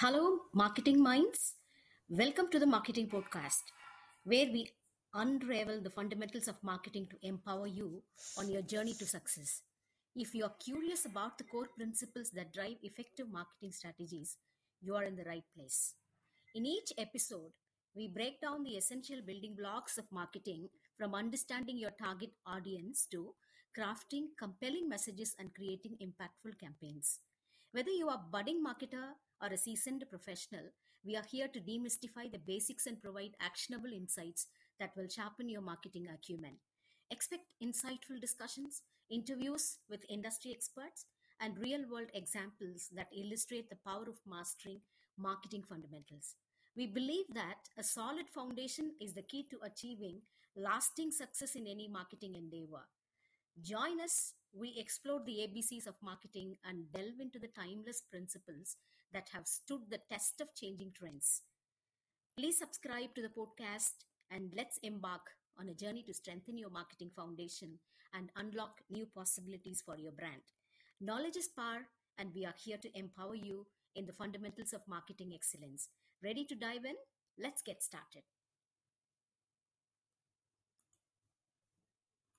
Hello, marketing minds. Welcome to the Marketing Podcast, where we unravel the fundamentals of marketing to empower you on your journey to success. If you are curious about the core principles that drive effective marketing strategies, you are in the right place. In each episode, we break down the essential building blocks of marketing from understanding your target audience to crafting compelling messages and creating impactful campaigns. Whether you are a budding marketer or a seasoned professional, we are here to demystify the basics and provide actionable insights that will sharpen your marketing acumen. Expect insightful discussions, interviews with industry experts, and real world examples that illustrate the power of mastering marketing fundamentals. We believe that a solid foundation is the key to achieving lasting success in any marketing endeavor. Join us, we explore the ABCs of marketing and delve into the timeless principles that have stood the test of changing trends. Please subscribe to the podcast and let's embark on a journey to strengthen your marketing foundation and unlock new possibilities for your brand. Knowledge is power, and we are here to empower you in the fundamentals of marketing excellence. Ready to dive in? Let's get started.